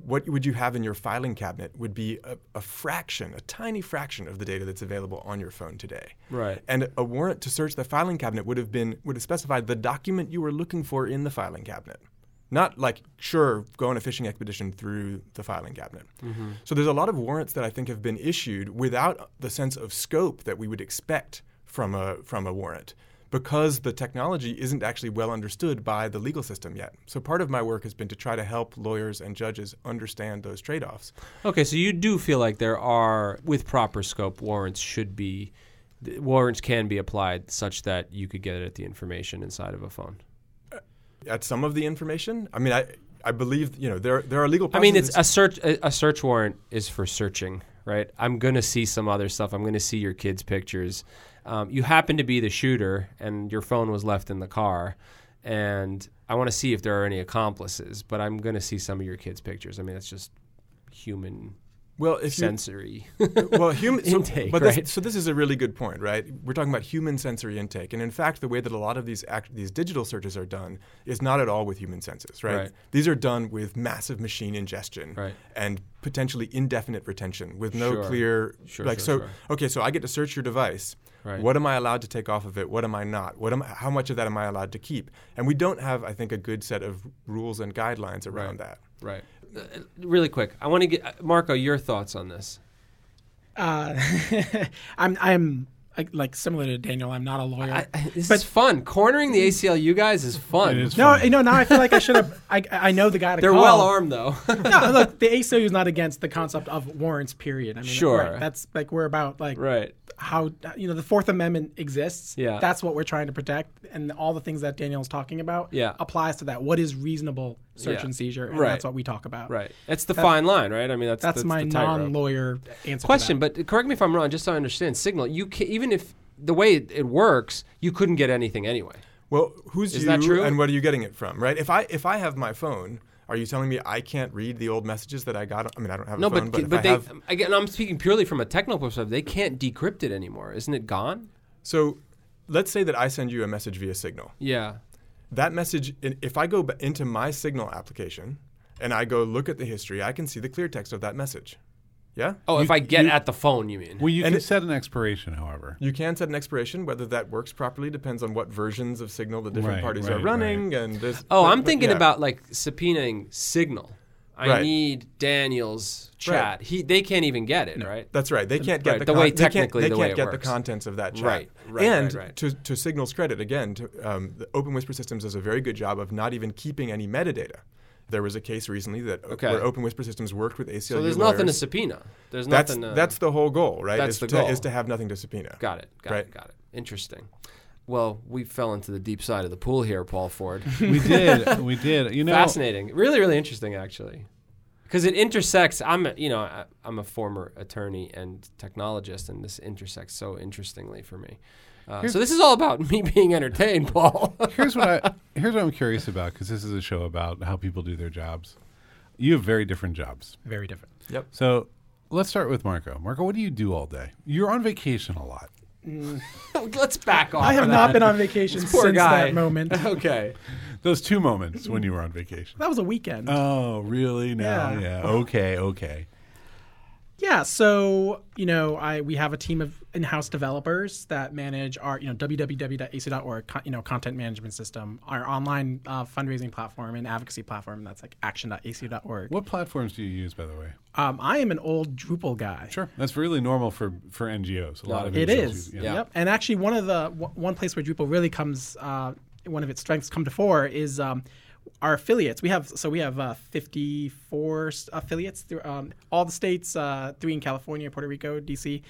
What would you have in your filing cabinet would be a, a fraction, a tiny fraction of the data that's available on your phone today. Right. And a warrant to search the filing cabinet would have been would have specified the document you were looking for in the filing cabinet. Not like, sure, go on a fishing expedition through the filing cabinet. Mm-hmm. So there's a lot of warrants that I think have been issued without the sense of scope that we would expect from a from a warrant because the technology isn't actually well understood by the legal system yet. So part of my work has been to try to help lawyers and judges understand those trade-offs. Okay, so you do feel like there are, with proper scope, warrants should be, warrants can be applied such that you could get at the information inside of a phone. Uh, at some of the information, I mean, I I believe you know there there are legal. I mean, it's a search. A, a search warrant is for searching, right? I'm gonna see some other stuff. I'm gonna see your kids' pictures. Um, you happen to be the shooter, and your phone was left in the car, and I want to see if there are any accomplices. But I'm gonna see some of your kids' pictures. I mean, it's just human well if you sensory. well, human so, Intake, but this, right? so this is a really good point, right? We're talking about human sensory intake, and in fact, the way that a lot of these act, these digital searches are done is not at all with human senses, right? Right. These are done with massive machine ingestion Right. and potentially indefinite retention with no Sure. clear Sure, like sure, so. sure. Okay, so I get to search your device. Right. What am I allowed to take off of it? What am I not? What am how much of that am I allowed to keep? And we don't have, I think, a good set of rules and guidelines around that. right. Uh, really quick, I want to get Marco your thoughts on this. Uh, I'm I'm like, like similar to Daniel. I'm not a lawyer. I, I- this But- is fun. Cornering the ACLU guys is fun. It is no, fun. you know now I feel like I should have. I I know the guy to They're call. well armed though. no, look, the ACLU is not against the concept of warrants. Period. I mean, Sure. right, that's like we're about like right. how you know the Fourth Amendment exists. Yeah. that's what we're trying to protect, and all the things that Daniel's talking about. Yeah. applies to that. What is reasonable search Yeah. and seizure? And Right. that's what we talk about. Right. That's the fine line, right? I mean, that's That's, my the tightrope. non-lawyer answer. to question. that. But correct me if I'm wrong. Just so I understand, Signal. You can, even if the way it, it works, you couldn't get anything anyway. Well, who's Is you that true? and what are you getting it from, right? If I if I have my phone, are you telling me I can't read the old messages that I got? I mean, I don't have a No, phone, but but, but, if they I have, again. I'm speaking purely from a technical perspective. They can't decrypt it anymore. Isn't it gone? so let's say that I send you a message via Signal. Yeah. That message, if I go into my Signal application and I go look at the history, I can see the clear text of that message. Yeah. Oh, if I get you- at the phone, you mean? Well, you And can it- set an expiration, however. You can set an expiration. Whether that works properly depends on what versions of Signal the different Right, parties right, are running. And there's, oh, but- I'm but thinking yeah. about like subpoenaing Signal. I Right. need Daniel's chat. He they can't even get it, right? That's right. They can't get Right, the, the con- way they can't- technically they the can't, get works. the contents of that chat. Right, right, and right, right. To, to Signal's credit, again, to, um, the Open Whisper Systems does a very good job of not even keeping any metadata. There was a case recently that Okay. where Open Whisper Systems worked with ACLU So there's nothing to subpoena. There's That's nothing. To, that's the whole goal, right? That's is the to, goal. is to have nothing to subpoena. Got it. Got Right. it. Got it. Interesting. Well, we fell into the deep side of the pool here, Paul Ford. we did. We did. You know, Fascinating. Really, really interesting, actually. Because it intersects. I'm, a, you know, I- I'm a former attorney and technologist, and this intersects so interestingly for me. Uh, so this is all about me being entertained, Paul. here's what I here's what I'm curious about because this is a show about how people do their jobs. You have very different jobs. very different. Yep. So let's start with Marco. Marco, what do you do all day? You're on vacation a lot. Let's back off. I have of not that. been on vacation poor since guy. that moment. okay. Those two moments when you were on vacation. That was a weekend. Oh, really? No, Yeah. yeah. Okay, okay. Yeah, so you know, I we have a team of in-house developers that manage our you know www.ac.org con- you know content management system, our online uh, fundraising platform and advocacy platform that's like action.ac.org. What platforms do you use, by the way? Um, I am an old Drupal guy. Sure, that's really normal for for NGOs. A lot of It is. use- Yeah. Yep. And actually, one of the w- one place where Drupal really comes, uh, one of its strengths come to fore is um, our affiliates. We have so we have uh, 54 s- affiliates through um, all the states, uh, three in California, Puerto Rico, DC.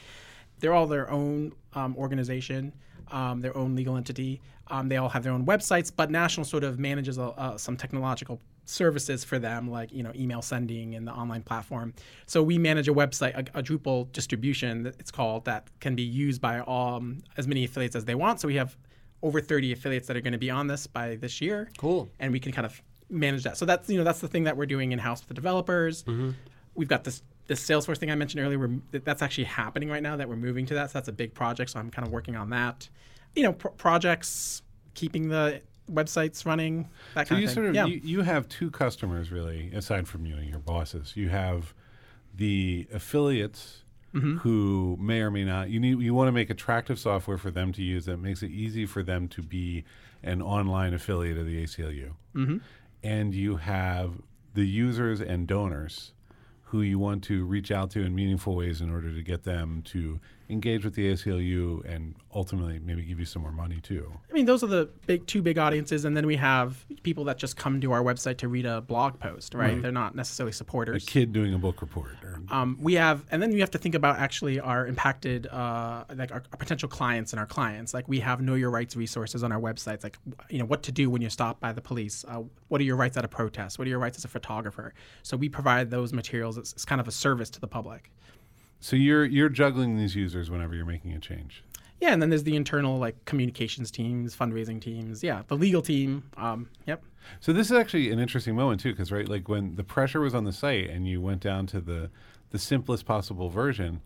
they're all their own um, organization, um, their own legal entity. Um, they all have their own websites, but National sort of manages uh, uh, some technological services for them, like you know email sending and the online platform. So we manage a website, a, a Drupal distribution, it's called, that can be used by um, as many affiliates as they want. So we have over 30 affiliates that are going to be on this by this year. Cool. And we can kind of manage that. So that's you know that's the thing that we're doing in house with the developers. Mm-hmm. We've got this this Salesforce thing I mentioned earlier. We're, that's actually happening right now. That we're moving to that. So that's a big project. So I'm kind of working on that. You know, pro- projects, keeping the websites running. That So kind you of thing. sort of yeah. you, you have two customers really, aside from you and your bosses. You have the affiliates Mm-hmm. who may or may not. You need you want to make attractive software for them to use that makes it easy for them to be an online affiliate of the ACLU. Mm-hmm. And you have the users and donors who you want to reach out to in meaningful ways in order to get them to engage with the ACLU and ultimately maybe give you some more money too. I mean, those are the big two big audiences, and then we have people that just come to our website to read a blog post. Right? Right. They're not necessarily supporters. A kid doing a book report. Or, Um, we have, and then you have to think about actually our impacted, uh, like our, our potential clients and our clients. Like we have know your rights resources on our websites, like you know what to do when you're stopped by the police. Uh, what are your rights at a protest? What are your rights as a photographer? So we provide those materials. It's, it's kind of a service to the public. So you're you're juggling these users whenever you're making a change. Yeah, and then there's the internal like communications teams, fundraising teams. Yeah, the legal team. Um, yep. So this is actually an interesting moment too, because right, like when the pressure was on the site and you went down to the the simplest possible version,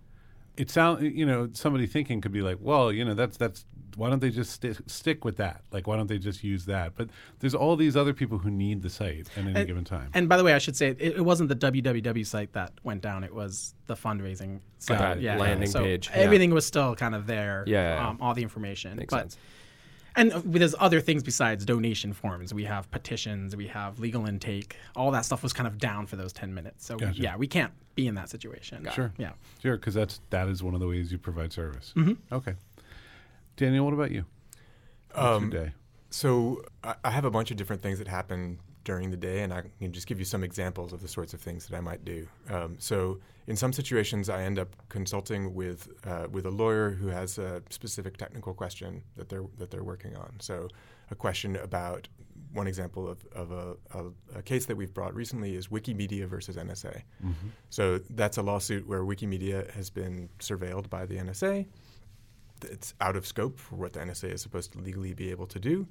it sounds you know somebody thinking could be like, well, you know that's that's why don't they just sti stick with that? Like why don't they just use that? But there's all these other people who need the site at any And- given time. And by the way, I should say it, it wasn't the www site that went down. It was the fundraising site. Got it. Landing so page, yeah. Everything was still kind of there. Yeah, yeah, yeah. Um, all the information. Makes but, sense. And uh, there's other things besides donation forms. We have petitions. We have legal intake. All that stuff was kind of down for those 10 minutes. So Gotcha. yeah, we can't be in that situation. Sure. Yeah. Sure, because that's that is one of the ways you provide service. Mm-hmm. Okay, Daniel, what about you? What's Um, your day? So I, I have a bunch of different things that happen during the day, and I can just give you some examples of the sorts of things that I might do. Um, so in some situations, I end up consulting with uh, with a lawyer who has a specific technical question that they're that they're working on. So a question about one example of, of a, a, a case that we've brought recently is Wikimedia versus NSA. So that's a lawsuit where Wikimedia has been surveilled by the NSA it's out of scope for what the NSA is supposed to legally be able to do.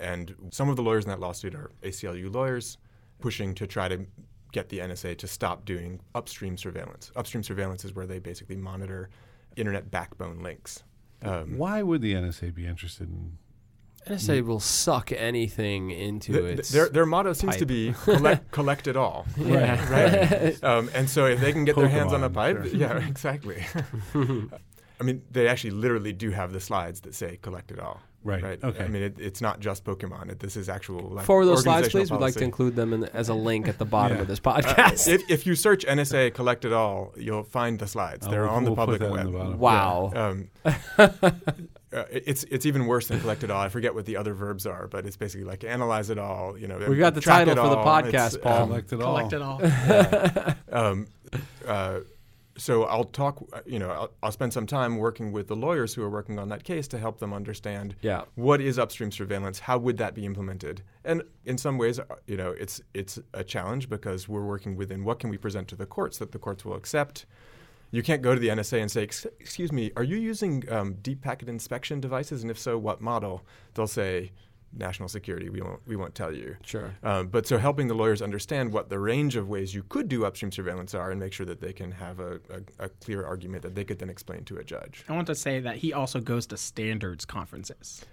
And some of the lawyers in that lawsuit are ACLU lawyers pushing to try to get the NSA to stop doing upstream surveillance. Upstream surveillance is where they basically monitor internet backbone links. Um, Why would the NSA be interested in? NSA will suck anything into th- its. their, their motto seems to be collect, collect it all. Yeah. right. Um, and so if they can get their hands on a pipe, sure. yeah, exactly. I mean, they actually literally do have the slides that say "collect it all." Right, Right. okay. I mean, it, it's not just Pokemon. It, this is actual. Like, Forward those slides, organizational please. We'd like to include them in, as a link at the bottom Yeah. of this Uh, podcast. if, if you search NSA collect it all, you'll find the slides. Oh, They're we'll- on the we'll public web. the bottom. wow. Um, uh, it's it's even worse than collect it all. I forget what the other verbs are, but it's basically like analyze it all. You know, We got the title it for the podcast, It's, Paul. um, Collect it all. Collect it all. um, uh, so I'll talk. You know, I'll, I'll spend some time working with the lawyers who are working on that case to help them understand Yeah. what is upstream surveillance, how would that be implemented, and in some ways, uh, you know, it's it's a challenge because we're working within what can we present to the courts that the courts will accept. You can't go to the NSA and say, "Excuse me, are you using um, deep packet inspection devices? And if so, what model?" They'll say, "National security. We won't. We won't tell you." Sure. Um, but so helping the lawyers understand what the range of ways you could do upstream surveillance are and make sure that they can have a, a, a clear argument that they could then explain to a judge. I want to say that he also goes to standards conferences,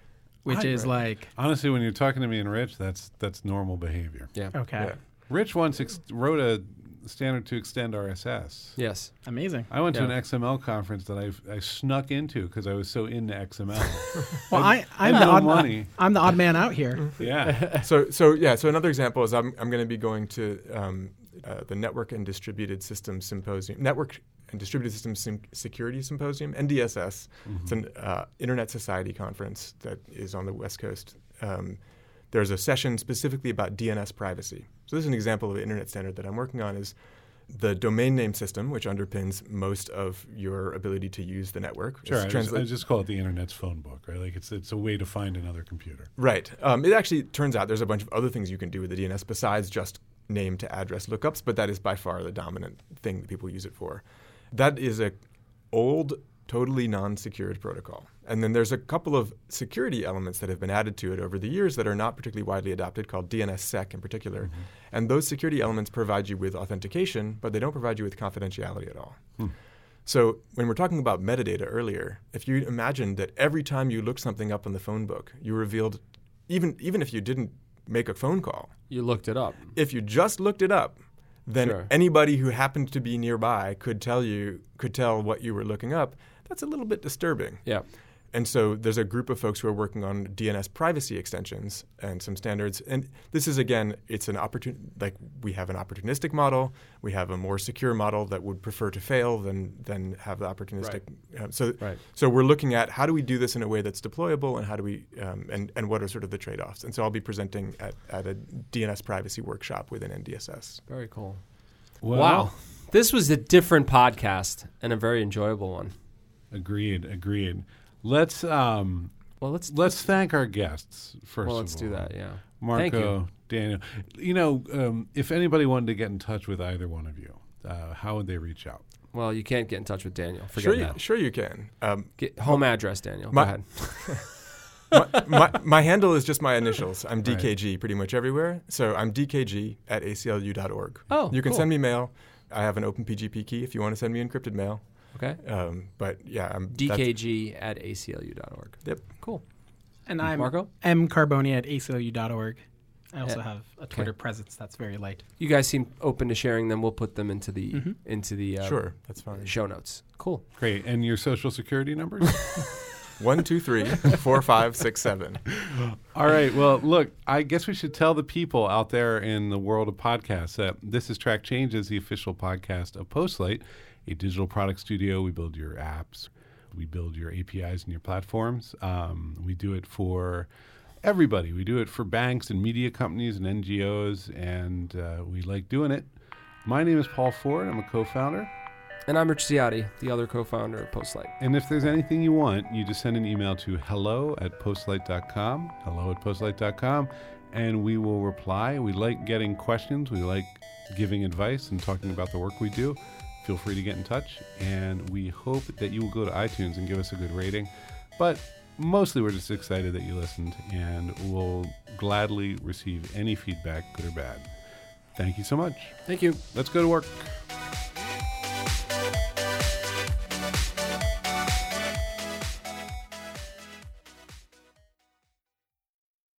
which Right, is right. like Honestly, when you're talking to me and Rich, that's that's normal behavior. Yeah. okay, Yeah. Rich once ex- wrote a standard to extend RSS. Yes. amazing. I went Yeah. to an XML conference that I, I snuck into because I was so into XML. Well, I, I'm the no odd money. I'm the odd man out here. yeah. so so yeah. So another example is I'm I'm going to be going to um, uh, the Network and Distributed Systems Symposium, Network and Distributed Systems Sim- Security Symposium, NDSS. It's an uh, Internet Society conference that is on the West Coast. Um, there's a session specifically about DNS privacy. So this is an example of an internet standard that I'm working on. Is the domain name system, which underpins most of your ability to use the network. Sure, I just, I just call it the internet's phone book, right? Like it's it's a way to find another computer. Right. Um, it actually turns out there's a bunch of other things you can do with the DNS besides just name to address lookups, but that is by far the dominant thing that people use it for. That is a old, totally non-secured protocol. And then there's a couple of security elements that have been added to it over the years that are not particularly widely adopted, called DNSSEC in particular. Mm-hmm. And those security elements provide you with authentication, but they don't provide you with confidentiality at all. Hmm. So when we're talking about metadata earlier, if you imagine that every time you look something up in the phone book, you revealed, even even if you didn't make a phone call, You looked it up. if you just looked it up, then Sure. anybody who happened to be nearby could tell you could tell what you were looking up. That's a little bit disturbing. Yeah. And so there's a group of folks who are working on DNS privacy extensions and some standards. And this is again, it's an opportun like we have an opportunistic model, we have a more secure model that would prefer to fail than than have the opportunistic. uh, so Right. so we're looking at how do we do this in a way that's deployable, and how do we um, and and what are sort of the trade offs. And so I'll be presenting at, at a DNS privacy workshop within NDSS. Very cool. Well, wow. This was a different podcast and a very enjoyable one. Agreed. Agreed. Let's um, Well, let's let's thank our guests first. well, let's do all. that. Yeah. Marco, Thank you. Daniel. You know, um, if anybody wanted to get in touch with either one of you, uh, how would they reach out? Well, you can't get in touch with Daniel. Forget Sure, you, that. sure you can. Um, Get home address, Daniel. My- Go ahead. my, my, my handle is just my initials. I'm DKG pretty much everywhere. So I'm DKG at aclu.org. Oh, you can cool. send me mail. I have an open PGP key if you want to send me encrypted mail. Okay. Um, but yeah, I'm DKG at aclu.org. Yep. Cool. And I'm Marco? M Carbone at aclu.org. I also Yeah. have a Twitter presence that's very light. You guys seem open to sharing them. We'll put them into the Mhm. into the uh, Sure, that's fine. show notes. Cool. Great. And your social security numbers? One, two, three, four, five, six, seven. All right. Well, look, I guess we should tell the people out there in the world of podcasts that this is Track Changes, the official podcast of Postlight, a digital product studio. We build your apps, we build your APIs and your platforms. Um, we do it for everybody. We do it for banks and media companies and NGOs, and uh, we like doing it. My name is Paul Ford. I'm a co-founder. And I'm Rich Ziade, the other co-founder of Postlight. And if there's anything you want, you just send an email to hello at postlight.com, hello at postlight.com, and we will reply. We like getting questions. We like giving advice and talking about the work we do. Feel free to get in touch. And we hope that you will go to iTunes and give us a good rating. But mostly we're just excited that you listened and we'll gladly receive any feedback, good or bad. Thank you so much. Thank you. Let's go to work.